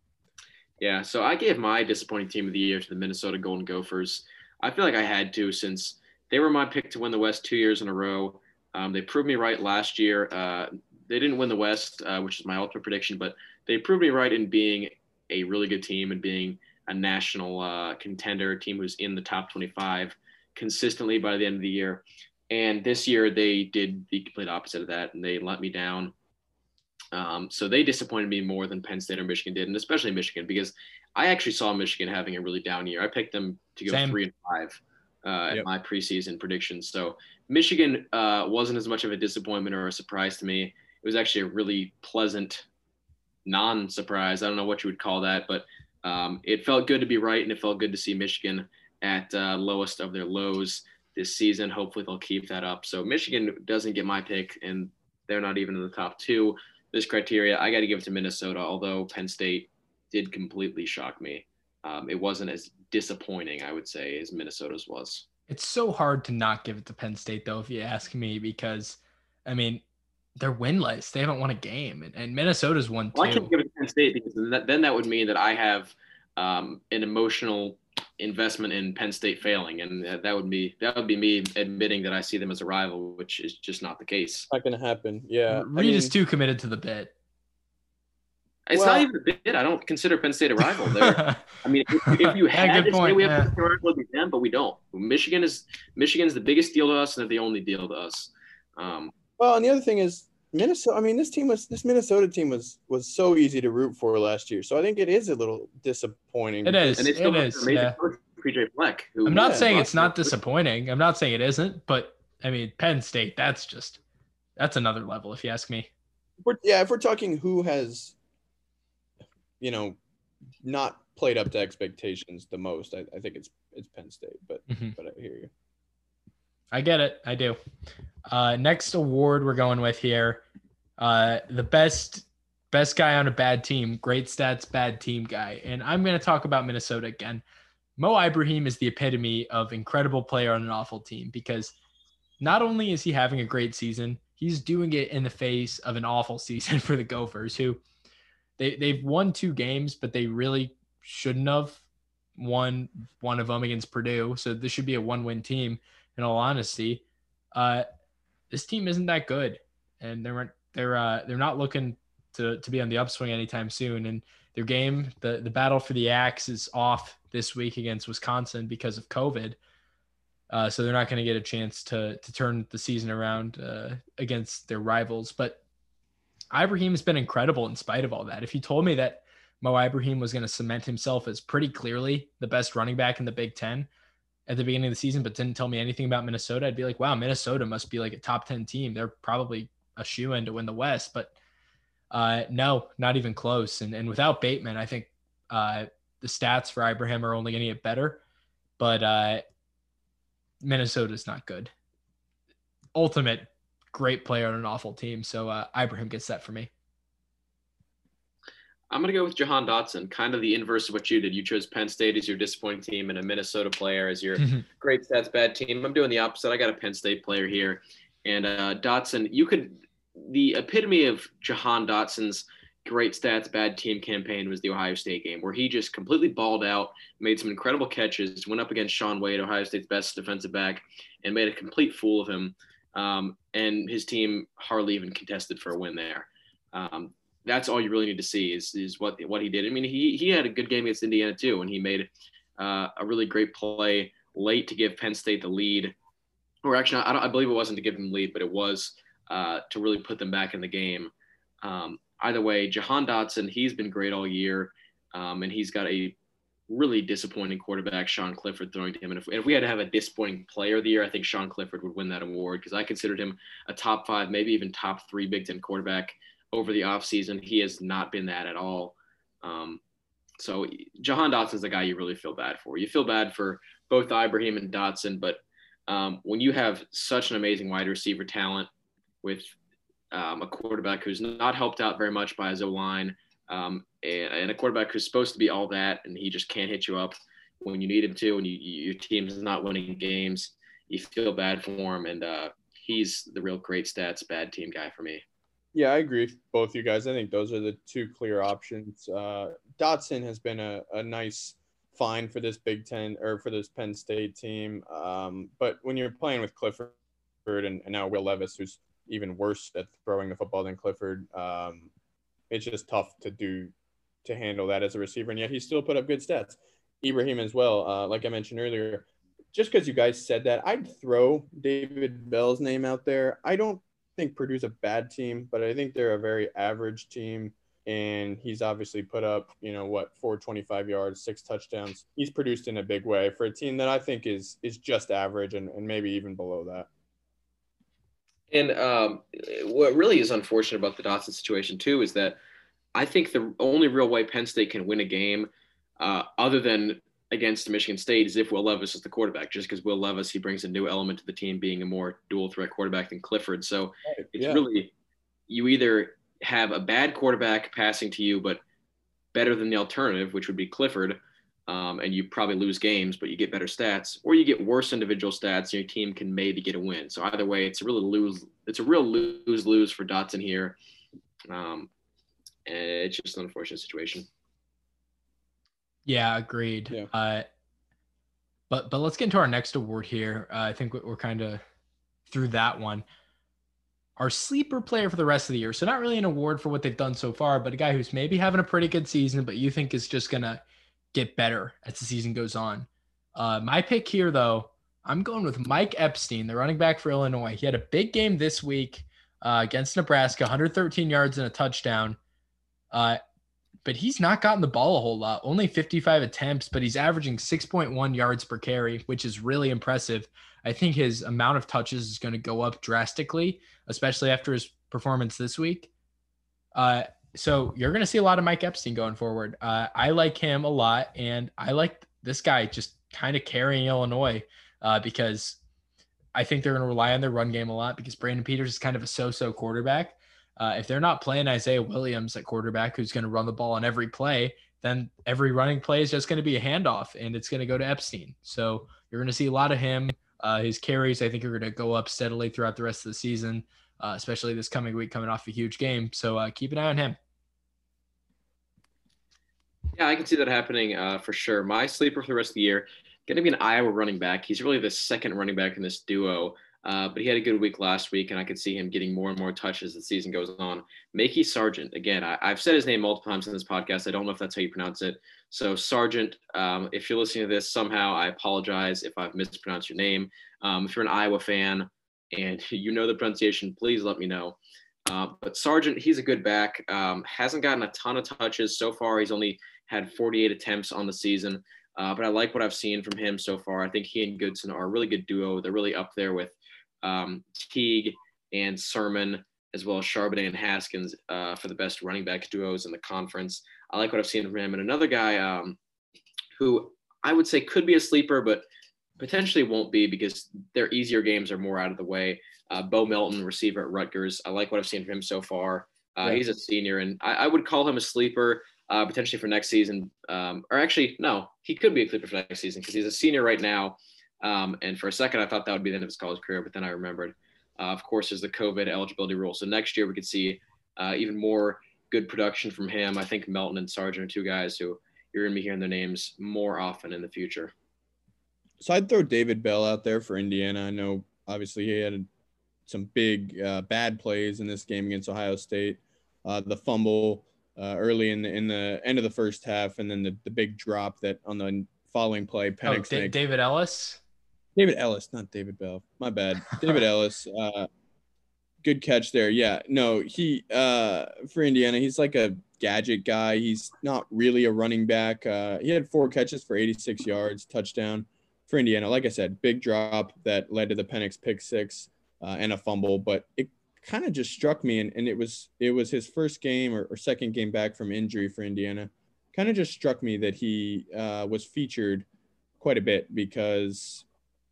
Yeah. So I gave my disappointing team of the year to the Minnesota Golden Gophers. I feel like I had to since they were my pick to win the West two years in a row. Um, they proved me right last year. Uh, they didn't win the West, uh, which is my ultimate prediction, but they proved me right in being a really good team and being a national uh, contender, a team who's in the top 25 consistently by the end of the year. And this year they did the complete opposite of that, and they let me down. Um, so they disappointed me more than Penn State or Michigan did, and especially Michigan because I actually saw Michigan having a really down year. I picked them to go Same. three and five uh, yep. at my preseason predictions. So Michigan uh, wasn't as much of a disappointment or a surprise to me. It was actually a really pleasant non-surprise. I don't know what you would call that, but um, it felt good to be right, and it felt good to see Michigan at uh, lowest of their lows this season. Hopefully, they'll keep that up. So Michigan doesn't get my pick, and they're not even in the top two. This criteria, I got to give it to Minnesota. Although Penn State did completely shock me. Um, it wasn't as disappointing, I would say, as Minnesota's was. It's so hard to not give it to Penn State, though, if you ask me, because I mean, they're winless. They haven't won a game, and, and Minnesota's won well, I can't give it to Penn State because then that, then that would mean that I have um, an emotional investment in Penn State failing, and that would be that would be me admitting that I see them as a rival, which is just not the case. Not going to happen. Yeah, Reid I mean, is too committed to the bit. It's well, not even a bit. I don't consider Penn State a rival. There, I mean, if, if you had to point, say we have yeah. to rival with them, but we don't. Michigan is Michigan's the biggest deal to us, and they're the only deal to us. Um, well, and the other thing is Minnesota. I mean, this team was this Minnesota team was was so easy to root for last year. So I think it is a little disappointing. It is. And it is. Yeah. PJ Fleck. Who, I'm not yeah, saying it's not disappointing. I'm not saying it isn't, but I mean, Penn State. That's just that's another level, if you ask me. We're, yeah, if we're talking who has you know, not played up to expectations the most. I, I think it's it's Penn State, but mm-hmm. but I hear you. I get it. I do. Uh, next award we're going with here, uh, the best best guy on a bad team, great stats, bad team guy, and I'm going to talk about Minnesota again. Mo Ibrahim is the epitome of incredible player on an awful team because not only is he having a great season, he's doing it in the face of an awful season for the Gophers, who they they've won two games, but they really shouldn't have won one of them against Purdue. So this should be a one-win team. In all honesty, uh, this team isn't that good, and they're they're uh, they're not looking to to be on the upswing anytime soon. And their game, the the battle for the axe, is off this week against Wisconsin because of COVID. Uh, so they're not going to get a chance to to turn the season around uh, against their rivals. But Ibrahim has been incredible in spite of all that. If you told me that Mo Ibrahim was going to cement himself as pretty clearly the best running back in the Big Ten at the beginning of the season, but didn't tell me anything about Minnesota, I'd be like, wow, Minnesota must be like a top 10 team. They're probably a shoe in to win the West. But uh, no, not even close. And, and without Bateman, I think uh, the stats for Ibrahim are only going to get better. But uh, Minnesota's not good. Ultimate great player on an awful team. So uh, Ibrahim gets that for me. I'm going to go with Jahan Dotson, kind of the inverse of what you did. You chose Penn State as your disappointing team and a Minnesota player as your great stats bad team. I'm doing the opposite. I got a Penn State player here. And uh, Dotson, you could, the epitome of Jahan Dotson's great stats, bad team campaign was the Ohio State game, where he just completely balled out, made some incredible catches, went up against Shaun Wade, Ohio State's best defensive back, and made a complete fool of him. Um, and his team hardly even contested for a win there. Um, that's all you really need to see is, is what what he did. I mean, he he had a good game against Indiana too, and he made uh, a really great play late to give Penn State the lead. Or actually, I, I believe it wasn't to give them the lead, but it was uh, to really put them back in the game. Um, either way, Jahan Dotson, he's been great all year, um, and he's got a really disappointing quarterback, Sean Clifford, throwing to him. And if, if, we had to have a disappointing player of the year, I think Sean Clifford would win that award because I considered him a top five, maybe even top three Big Ten quarterback over the offseason. He has not been that at all. Um, so Jahan Dotson's the guy you really feel bad for. You feel bad for both Ibrahim and Dotson, but um, when you have such an amazing wide receiver talent with um, a quarterback who's not helped out very much by his O line, um, and, and, a quarterback who's supposed to be all that, and he just can't hit you up when you need him to, and you, your team's not winning games. You feel bad for him, and uh, he's the real great stats bad team guy for me. Yeah, I agree with both you guys. I think those are the two clear options. Uh, Dotson has been a, a nice find for this Big Ten or for this Penn State team. Um, but when you're playing with Clifford and, and, now Will Levis, who's even worse at throwing the football than Clifford, um, it's just tough to do to handle that as a receiver. And yet he still put up good stats. Ibrahim as well. Uh, like I mentioned earlier, just because you guys said that, I'd throw David Bell's name out there. I don't think Purdue's a bad team, but I think they're a very average team. And he's obviously put up, you know, what, 425 yards, six touchdowns. He's produced in a big way for a team that I think is is just average and, and maybe even below that. And um, what really is unfortunate about the Dotson situation too is that I think the only real way Penn State can win a game, uh, other than against Michigan State, is if Will Levis is the quarterback. Just because Will Levis he brings a new element to the team, being a more dual threat quarterback than Clifford. So right. it's yeah. really you either have a bad quarterback passing to you, but better than the alternative, which would be Clifford, um, and you probably lose games, but you get better stats, or you get worse individual stats, and your team can maybe get a win. So either way, it's a really lose. It's a real lose lose for Dotson here, um, and it's just an unfortunate situation. Yeah, agreed. Yeah. Uh, but but let's get into our next award here. Uh, I think we're kind of through that one. Our sleeper player for the rest of the year. So not really an award for what they've done so far, but a guy who's maybe having a pretty good season, but you think is just gonna get better as the season goes on. Uh, my pick here, though, I'm going with Mike Epstein, the running back for Illinois. He had a big game this week uh, against Nebraska, 113 yards and a touchdown. Uh, but he's not gotten the ball a whole lot, only 55 attempts, but he's averaging 6.1 yards per carry, which is really impressive. I think his amount of touches is going to go up drastically, especially after his performance this week. Uh, so you're going to see a lot of Mike Epstein going forward. Uh, I like him a lot, and I like this guy just kind of carrying Illinois uh, because I think they're going to rely on their run game a lot because Brandon Peters is kind of a so-so quarterback. Uh, if they're not playing Isaiah Williams at quarterback, who's going to run the ball on every play, then every running play is just going to be a handoff and it's going to go to Epstein. So you're going to see a lot of him. Uh, his carries, I think, are going to go up steadily throughout the rest of the season, uh, especially this coming week coming off a huge game. So uh, keep an eye on him. Yeah, I can see that happening uh, for sure. My sleeper for the rest of the year going to be an Iowa running back. He's really the second running back in this duo. Uh, but he had a good week last week, and I could see him getting more and more touches as the season goes on. Mekhi Sargent, again, I, have said his name multiple times in this podcast. I don't know if that's how you pronounce it. So, Sargent, um, if you're listening to this somehow, I apologize if I've mispronounced your name. Um, if you're an Iowa fan and you know the pronunciation, please let me know. Uh, but Sargent, he's a good back. Um, hasn't gotten a ton of touches so far. He's only had 48 attempts on the season. Uh, but I like what I've seen from him so far. I think he and Goodson are a really good duo. They're really up there with um, Teague and Sermon, as well as Charbonnet and Haskins uh, for the best running back duos in the conference. I like what I've seen from him. And another guy um, who I would say could be a sleeper, but potentially won't be because their easier games are more out of the way. Uh, Bo Melton, receiver at Rutgers. I like what I've seen from him so far. Uh, yeah. He's a senior, and I, I, would call him a sleeper uh, potentially for next season. Um, or actually, no, he could be a sleeper for next season because he's a senior right now. Um, and for a second, I thought that would be the end of his college career, but then I remembered, uh, of course, there's the COVID eligibility rule. So next year we could see uh, even more good production from him. I think Melton and Sargent are two guys who you're going to be hearing their names more often in the future. So I'd throw David Bell out there for Indiana. I know obviously he had some big uh, bad plays in this game against Ohio State. Uh, the fumble uh, early in the in the end of the first half, and then the, the big drop that on the following play. Penix oh, D- David Ellis. David Ellis, not David Bell. My bad. David Ellis. Uh, good catch there. Yeah. No, he uh, for Indiana, he's like a gadget guy. He's not really a running back. Uh, he had four catches for 86 yards, touchdown for Indiana. Like I said, big drop that led to the Penix pick six uh, and a fumble. But it kind of just struck me, and, and it was it was his first game or, or second game back from injury for Indiana. Kind of just struck me that he uh, was featured quite a bit because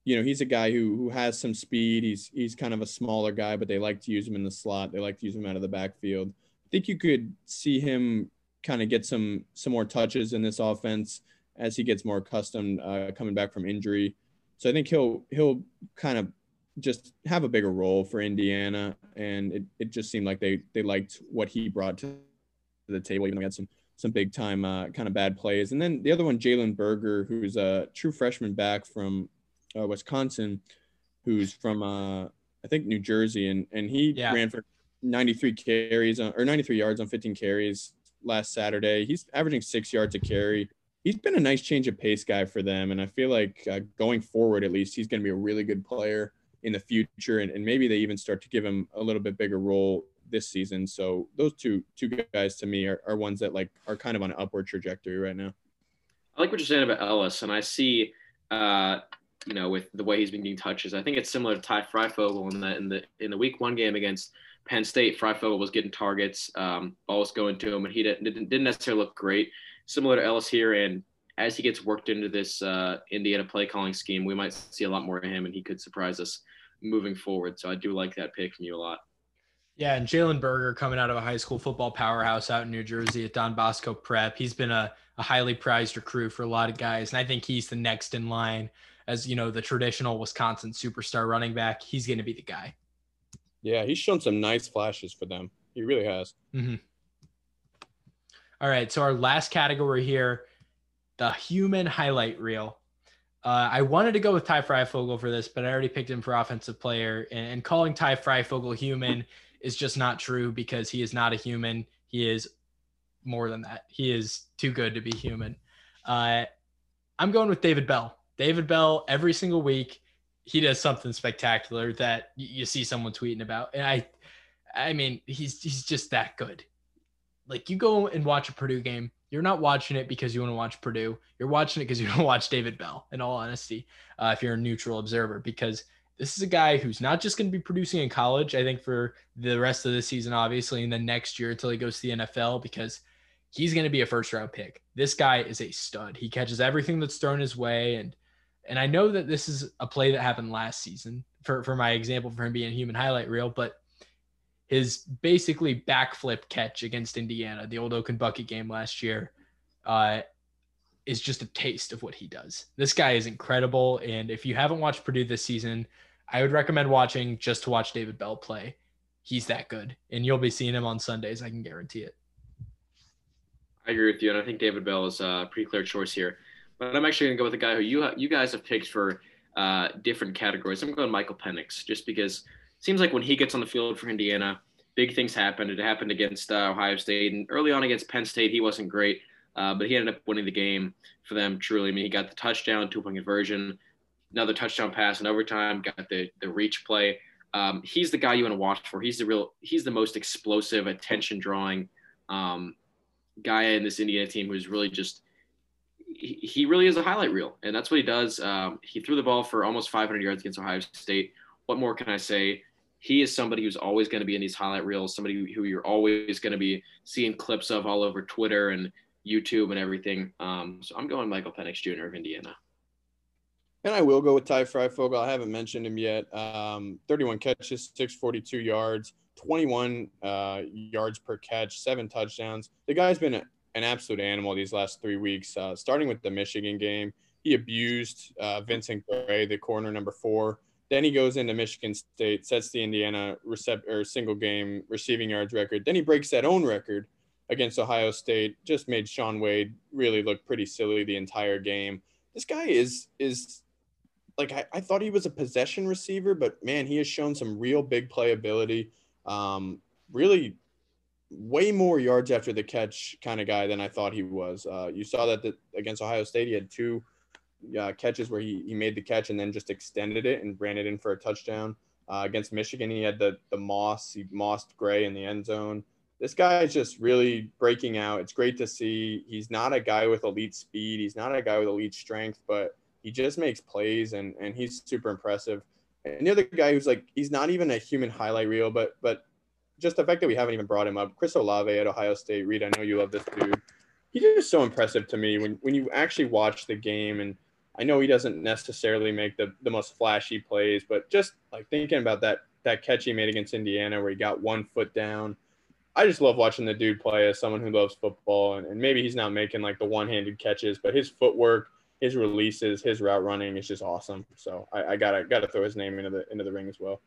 you know, he's a guy who who has some speed. He's he's kind of a smaller guy, but they like to use him in the slot. They like to use him out of the backfield. I think you could see him kind of get some some more touches in this offense as he gets more accustomed uh, coming back from injury. So I think he'll he'll kind of just have a bigger role for Indiana, and it, it just seemed like they they liked what he brought to the table, even though he had some some big time uh, kind of bad plays. And then the other one, Jalen Berger, who's a true freshman back from uh, Wisconsin, who's from uh, I think New Jersey, and and he yeah. ran for 93 carries on, or 93 yards on 15 carries last Saturday. He's averaging six yards a carry. He's been a nice change of pace guy for them, and I feel like uh, going forward, at least, he's going to be a really good player in the future, and, and maybe they even start to give him a little bit bigger role this season. So those two two guys to me are, are ones that like are kind of on an upward trajectory right now. I like what you're saying about Ellis, and I see uh, you know, with the way he's been getting touches. I think it's similar to Ty Fryfogle in the in the in the week one game against Penn State. Fryfogle was getting targets, um, ball was going to him, and he didn't, didn't necessarily look great. Similar to Ellis here, and as he gets worked into this uh, Indiana play calling scheme, we might see a lot more of him, and he could surprise us moving forward. So I do like that pick from you a lot. Yeah, and Jalen Berger coming out of a high school football powerhouse out in New Jersey at Don Bosco Prep. He's been a, a highly prized recruit for a lot of guys, and I think he's the next in line as you know the traditional Wisconsin superstar running back. He's going to be the guy. Yeah, he's shown some nice flashes for them. He really has. Mm-hmm. All right, so our last category here, the human highlight reel. Uh, I wanted to go with Ty Fryfogle for this, but I already picked him for offensive player. And, and calling Ty Fryfogle human is just not true because he is not a human. He is more than that. He is too good to be human. Uh, I'm going with David Bell. David Bell every single week he does something spectacular that you see someone tweeting about and I I mean he's he's just that good. Like you go and watch a Purdue game, you're not watching it because you want to watch Purdue. You're watching it because you want to watch David Bell. In all honesty, uh, if you're a neutral observer, because this is a guy who's not just going to be producing in college. I think for the rest of the season, obviously, and then next year until he goes to the NFL, because he's going to be a first round pick. This guy is a stud. He catches everything that's thrown his way, and and I know that this is a play that happened last season for for my example for him being a human highlight reel, but his basically backflip catch against Indiana, the old Oaken Bucket game last year, uh, is just a taste of what he does. This guy is incredible, and if you haven't watched Purdue this season, I would recommend watching just to watch David Bell play. He's that good, and you'll be seeing him on Sundays. I can guarantee it. I agree with you, and I think David Bell is a pretty clear choice here. But I'm actually going to go with a guy who you you guys have picked for uh, different categories. I'm going Michael Penix, just because it seems like when he gets on the field for Indiana, big things happen. It happened against uh, Ohio State, and early on against Penn State, he wasn't great, uh, but he ended up winning the game for them. Truly, I mean, he got the touchdown, two point conversion, another touchdown pass in overtime, got the the reach play. Um, he's the guy you want to watch for. He's the real. He's the most explosive, attention drawing um, guy in this Indiana team who's really just he, really is a highlight reel, and that's what he does. Um, he threw the ball for almost 500 yards against Ohio State. What more can I say? He is somebody who's always going to be in these highlight reels, somebody who you're always going to be seeing clips of all over Twitter and YouTube and everything. Um, so I'm going Michael Penix Jr. of Indiana. And I will go with Ty Fryfogle. I haven't mentioned him yet. Um, 31 catches, 642 yards, 21 uh, yards per catch, seven touchdowns. The guy's been an absolute animal these last three weeks. Uh, starting with the Michigan game, he abused uh, Vincent Gray, the corner number four. Then he goes into Michigan State, sets the Indiana recept or single game receiving yards record. Then he breaks that own record against Ohio State. Just made Shaun Wade really look pretty silly the entire game. This guy is is like I, I thought he was a possession receiver, but man, he has shown some real big playability. Um, really way more yards after the catch kind of guy than I thought he was. Uh, you saw that the, against Ohio State, he had two uh, catches where he, he made the catch and then just extended it and ran it in for a touchdown. Uh, against Michigan, he had the the moss, he mossed Gray in the end zone. This guy is just really breaking out. It's great to see. He's not a guy with elite speed. He's not a guy with elite strength, but he just makes plays and and he's super impressive. And the other guy who's like he's not even a human highlight reel, but but just the fact that we haven't even brought him up. Chris Olave at Ohio State. Reid, I know you love this dude. He's just so impressive to me when, when you actually watch the game. And I know he doesn't necessarily make the, the most flashy plays, but just like thinking about that that catch he made against Indiana where he got one foot down. I just love watching the dude play as someone who loves football. And, and maybe he's not making like the one handed catches, but his footwork, his releases, his route running is just awesome. So I, I gotta gotta throw his name into the into the ring as well.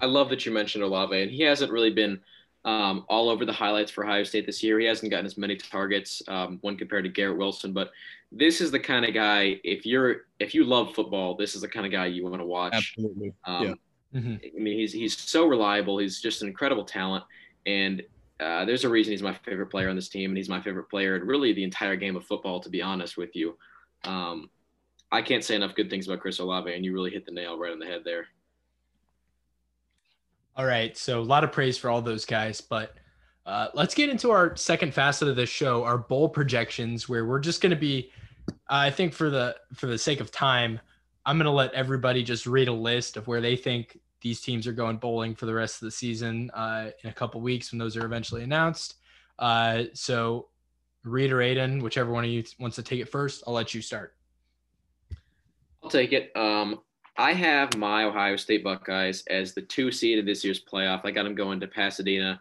I love that you mentioned Olave, and he hasn't really been um, all over the highlights for Ohio State this year. He hasn't gotten as many targets um, when compared to Garrett Wilson, but this is the kind of guy. If you're if you love football, this is the kind of guy you want to watch. Absolutely. Um, yeah. Mm-hmm. I mean, he's he's so reliable. He's just an incredible talent, and uh, there's a reason he's my favorite player on this team, and he's my favorite player in really the entire game of football. To be honest with you, um, I can't say enough good things about Chris Olave, and you really hit the nail right on the head there. All right. So a lot of praise for all those guys, but uh, let's get into our second facet of this show, our bowl projections, where we're just going to be, I think for the for the sake of time, I'm going to let everybody just read a list of where they think these teams are going bowling for the rest of the season uh, in a couple weeks when those are eventually announced. Uh, so, Reid or Aidan, whichever one of you wants to take it first, I'll let you start. I'll take it. Um, I have my Ohio State Buckeyes as the two seed of this year's playoff. I got them going to Pasadena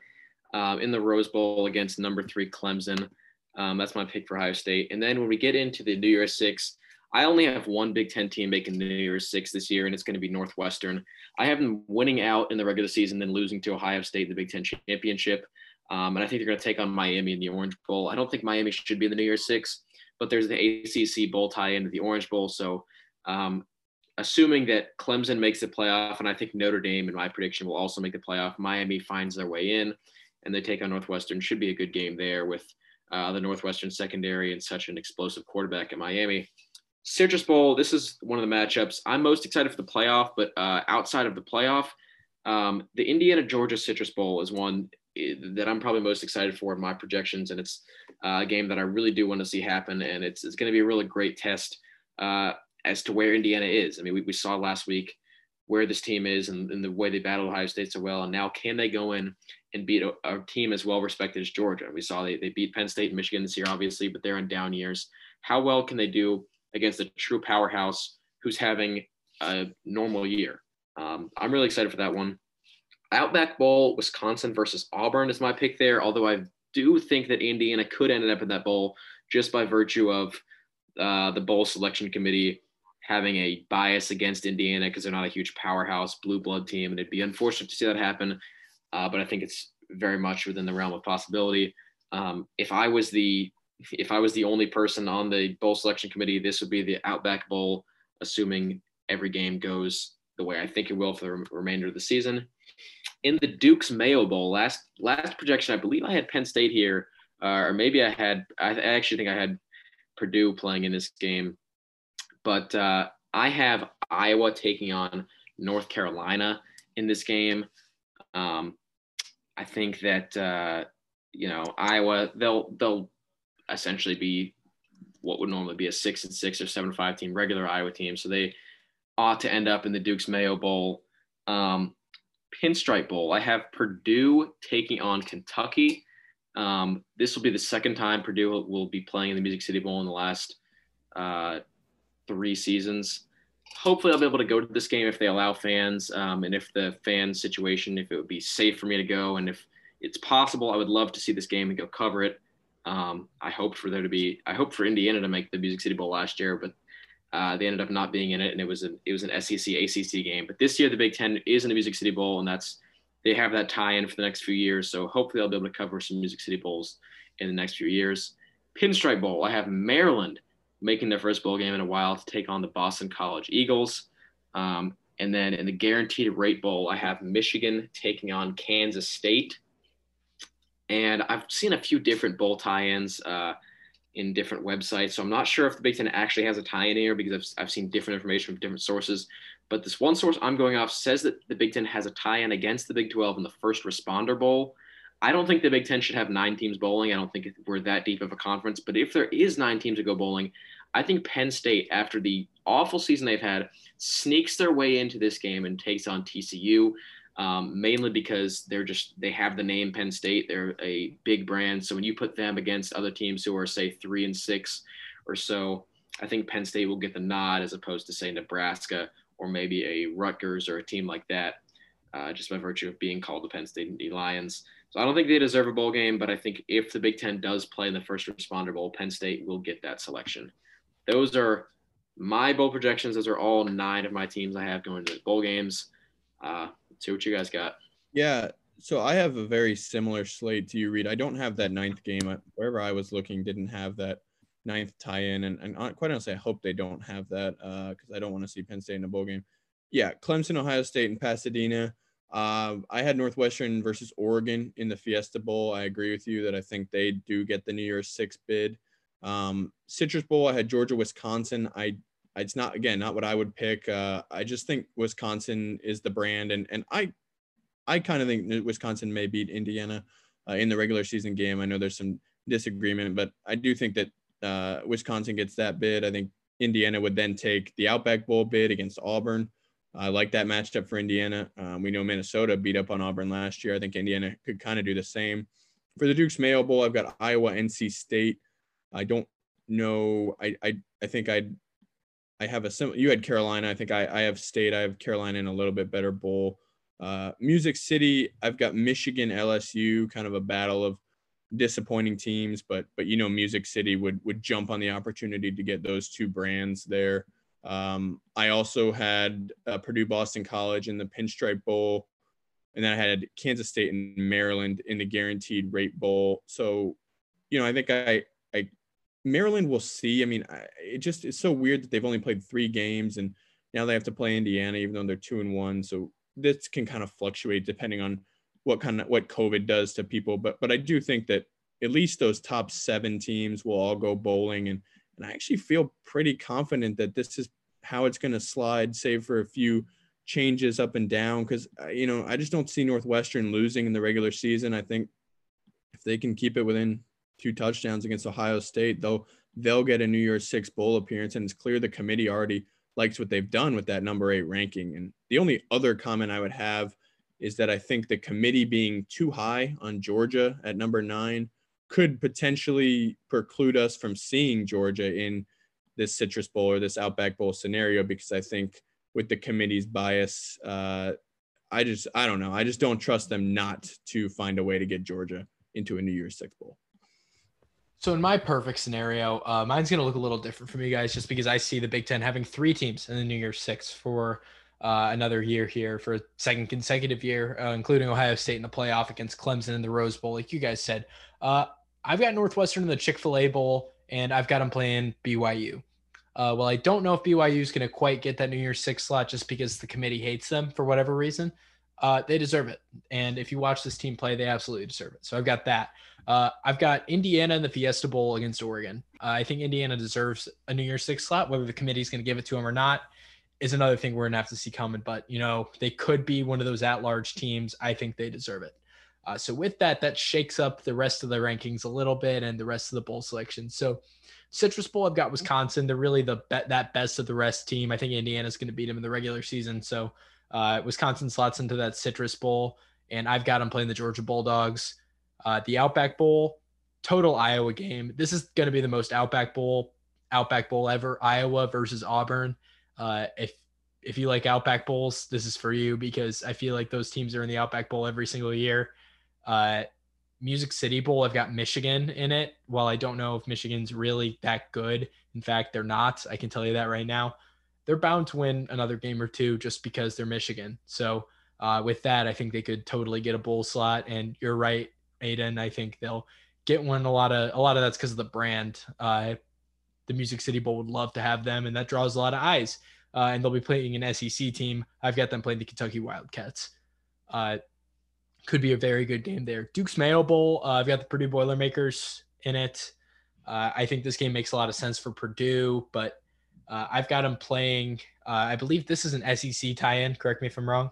um, in the Rose Bowl against number three Clemson. Um, that's my pick for Ohio State. And then when we get into the New Year's Six, I only have one Big Ten team making the New Year's Six this year, and it's going to be Northwestern. I have them winning out in the regular season, then losing to Ohio State in the Big Ten championship. Um, and I think they're going to take on Miami in the Orange Bowl. I don't think Miami should be in the New Year's Six, but there's the ACC Bowl tie into the Orange Bowl. So um, assuming that Clemson makes the playoff, and I think Notre Dame, in my prediction, will also make the playoff. Miami finds their way in, and they take on Northwestern. Should be a good game there with uh, the Northwestern secondary and such an explosive quarterback at Miami. Citrus Bowl. This is one of the matchups I'm most excited for the playoff, but uh, outside of the playoff, um, the Indiana Georgia Citrus Bowl is one eh, that I'm probably most excited for in my projections, and it's uh, a game that I really do want to see happen, and it's it's going to be a really great test. Uh, as to where Indiana is. I mean, we, we saw last week where this team is and, and, the way they battled Ohio State so well. And now can they go in and beat a, a, team as well respected as Georgia? We saw they, they beat Penn State and Michigan this year, obviously, but they're in down years. How well can they do against a true powerhouse who's having a normal year? Um, I'm really excited for that one. Outback Bowl, Wisconsin versus Auburn is my pick there. Although I do think that Indiana could end up in that bowl just by virtue of uh, the bowl selection committee having a bias against Indiana because they're not a huge powerhouse blue blood team, and it'd be unfortunate to see that happen. Uh, but I think it's very much within the realm of possibility. Um, if I was the if I was the only person on the bowl selection committee, this would be the Outback Bowl, assuming every game goes the way I think it will for the remainder of the season. In the Duke's Mayo Bowl, last last projection, I believe I had Penn State here, uh, or maybe I had. I actually think I had Purdue playing in this game, but uh, I have Iowa taking on North Carolina in this game. Um, I think that uh, you know Iowa they'll they'll essentially be what would normally be a six and six or seven five team regular Iowa team, so they ought to end up in the Duke's Mayo Bowl. Um, Pinstripe Bowl. I have Purdue taking on Kentucky. Um, this will be the second time Purdue will, be playing in the Music City Bowl in the last uh, three seasons. Hopefully, I'll be able to go to this game if they allow fans, um, and if the fan situation, if it would be safe for me to go, and if it's possible, I would love to see this game and go cover it. Um, I hope for there to be, I hope for Indiana to make the Music City Bowl last year, but uh, they ended up not being in it, and it was an it was an SEC ACC game. But this year, the Big Ten is in the Music City Bowl, and that's they have that tie-in for the next few years. So hopefully, I'll be able to cover some Music City Bowls in the next few years. Pinstripe Bowl, I have Maryland making their first bowl game in a while to take on the Boston College Eagles. Um, and then in the Guaranteed Rate Bowl, I have Michigan taking on Kansas State. And I've seen a few different bowl tie-ins. Uh, in different websites. So I'm not sure if the Big Ten actually has a tie-in here because I've, I've seen different information from different sources. But this one source I'm going off says that the Big Ten has a tie-in against the Big 12 in the First Responder Bowl. I don't think the Big Ten should have nine teams bowling. I don't think we're that deep of a conference. But if there is nine teams to go bowling, I think Penn State, after the awful season they've had, sneaks their way into this game and takes on TCU um, mainly because they're just they have the name Penn State. They're a big brand, so when you put them against other teams who are say three and six or so, I think Penn State will get the nod as opposed to say Nebraska or maybe a Rutgers or a team like that, uh, just by virtue of being called the Penn State Lions. So I don't think they deserve a bowl game, but I think if the Big Ten does play in the first responder bowl, Penn State will get that selection. Those are my bowl projections. Those are all nine of my teams I have going to the bowl games. Uh, see what you guys got. Yeah. So I have a very similar slate to you, Reid. I don't have that ninth game. Wherever I was looking, didn't have that ninth tie-in, and, and quite honestly, I hope they don't have that because uh, I don't want to see Penn State in a bowl game. Yeah, Clemson, Ohio State, and Pasadena. Uh, I had Northwestern versus Oregon in the Fiesta Bowl. I agree with you that I think they do get the New Year's Six bid. Um, Citrus Bowl, I had Georgia, Wisconsin. I it's not again not what I would pick. Uh, I just think Wisconsin is the brand, and and I I kind of think Wisconsin may beat Indiana uh, in the regular season game. I know there's some disagreement, but I do think that uh, Wisconsin gets that bid. I think Indiana would then take the Outback Bowl bid against Auburn. I like that matchup for Indiana. Um, we know Minnesota beat up on Auburn last year. I think Indiana could kind of do the same. For the Duke's Mayo Bowl, I've got Iowa, NC State. I don't know. I I, I think I'd I have a sim. You had Carolina. I think I, I have State. I have Carolina in a little bit better bowl. Uh, Music City. I've got Michigan, LSU. Kind of a battle of disappointing teams, but but you know Music City would would jump on the opportunity to get those two brands there. Um, I also had uh, Purdue Boston College in the Pinstripe Bowl, and then I had Kansas State and Maryland in the Guaranteed Rate Bowl. So, you know, I think I I Maryland will see. I mean, it just it's so weird that they've only played three games and now they have to play Indiana, even though they're two and one. So this can kind of fluctuate depending on what kind of what COVID does to people. But but I do think that at least those top seven teams will all go bowling, and and I actually feel pretty confident that this is how it's going to slide, save for a few changes up and down. Because uh, you know I just don't see Northwestern losing in the regular season. I think if they can keep it within two touchdowns against Ohio State, they'll they'll get a New Year's Six bowl appearance, and it's clear the committee already likes what they've done with that number eight ranking. And the only other comment I would have is that I think the committee being too high on Georgia at number nine could potentially preclude us from seeing Georgia in this Citrus Bowl or this Outback Bowl scenario because I think with the committee's bias. Uh, I just I don't know. I just don't trust them not to find a way to get Georgia into a New Year's Six bowl. So in my perfect scenario, uh, mine's going to look a little different from you guys, just because I see the Big Ten having three teams in the New Year's Six for uh, another year here for a second consecutive year, uh, including Ohio State in the playoff against Clemson in the Rose Bowl, like you guys said. Uh, I've got Northwestern in the Chick Fil A Bowl, and I've got them playing BYU. Uh, well, I don't know if BYU is going to quite get that New Year's Six slot just because the committee hates them for whatever reason. Uh, they deserve it, and if you watch this team play, they absolutely deserve it. So I've got that. Uh, I've got Indiana in the Fiesta Bowl against Oregon. Uh, I think Indiana deserves a New Year's Six slot. Whether the committee is going to give it to them or not is another thing we're going to have to see coming. But, you know, they could be one of those at large teams. I think they deserve it. Uh, so, with that, that shakes up the rest of the rankings a little bit and the rest of the bowl selections. So, Citrus Bowl, I've got Wisconsin. They're really the be- that best of the rest team. I think Indiana's going to beat them in the regular season. So, uh, Wisconsin slots into that Citrus Bowl, and I've got them playing the Georgia Bulldogs. Uh, the Outback Bowl, total Iowa game. This is going to be the most Outback Bowl Outback Bowl ever. Iowa versus Auburn. Uh, if if you like Outback Bowls, this is for you because I feel like those teams are in the Outback Bowl every single year. Uh, Music City Bowl, I've got Michigan in it. While I don't know if Michigan's really that good, in fact, they're not. I can tell you that right now. They're bound to win another game or two just because they're Michigan. So uh, with that, I think they could totally get a bowl slot. And you're right, Aidan. I think they'll get one. A lot of a lot of that's because of the brand. Uh, the Music City Bowl would love to have them, and that draws a lot of eyes. Uh, and they'll be playing an SEC team. I've got them playing the Kentucky Wildcats. Uh, could be a very good game there. Duke's Mayo Bowl. Uh, I've got the Purdue Boilermakers in it. Uh, I think this game makes a lot of sense for Purdue, but uh, I've got them playing. I believe this is an SEC tie-in. Correct me if I'm wrong.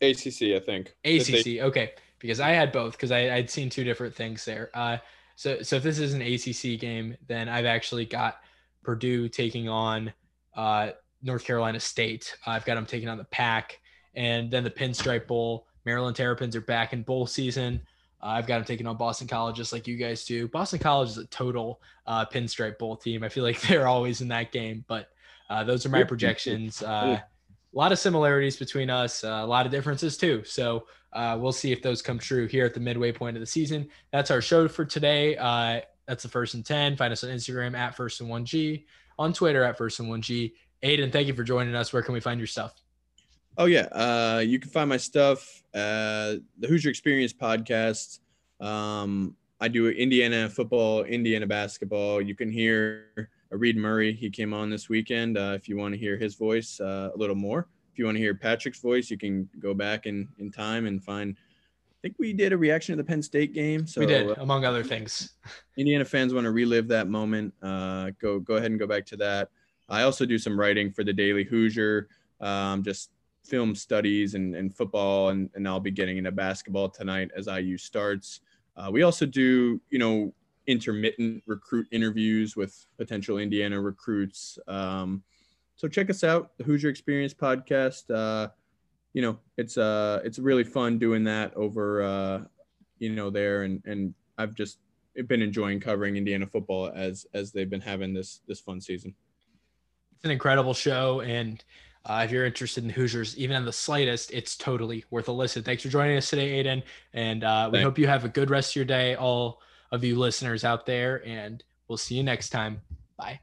ACC, I think. ACC. Okay because I had both because I, would seen two different things there. Uh, so so if this is an ACC game, then I've actually got Purdue taking on uh, North Carolina State. I've got them taking on the Pack, and then the Pinstripe Bowl. Maryland Terrapins are back in bowl season. Uh, I've got them taking on Boston College just like you guys do. Boston College is a total uh, Pinstripe Bowl team. I feel like they're always in that game, but uh, those are my projections. Uh, a lot of similarities between us, uh, a lot of differences too. So uh, we'll see if those come true here at the midway point of the season. That's our show for today. Uh, that's the first and 10. Find us on Instagram at first and one G, on Twitter at first and one G. Aidan, thank you for joining us. Where can we find your stuff? Oh, yeah. Uh, you can find my stuff, uh, the Hoosier Experience podcast. Um, I do Indiana football, Indiana basketball. You can hear Reid Murray. He came on this weekend. Uh, if you want to hear his voice uh, a little more if you want to hear Patrick's voice, you can go back in in time and find. I think we did a reaction to the Penn State game. So we did, uh, among other things. Indiana fans want to relive that moment. Uh, go go ahead and go back to that. I also do some writing for the Daily Hoosier, um, just film studies and, and football, and, and I'll be getting into basketball tonight as IU starts. Uh, we also do, you know, intermittent recruit interviews with potential Indiana recruits. Um, so check us out, the Hoosier Experience podcast. Uh, you know, it's uh, it's really fun doing that over, uh, you know, there, and and I've just been enjoying covering Indiana football as as they've been having this this fun season. It's an incredible show, and uh, if you're interested in Hoosiers, even in the slightest, it's totally worth a listen. Thanks for joining us today, Aidan, and uh, we Thanks. hope you have a good rest of your day, all of you listeners out there, and we'll see you next time. Bye.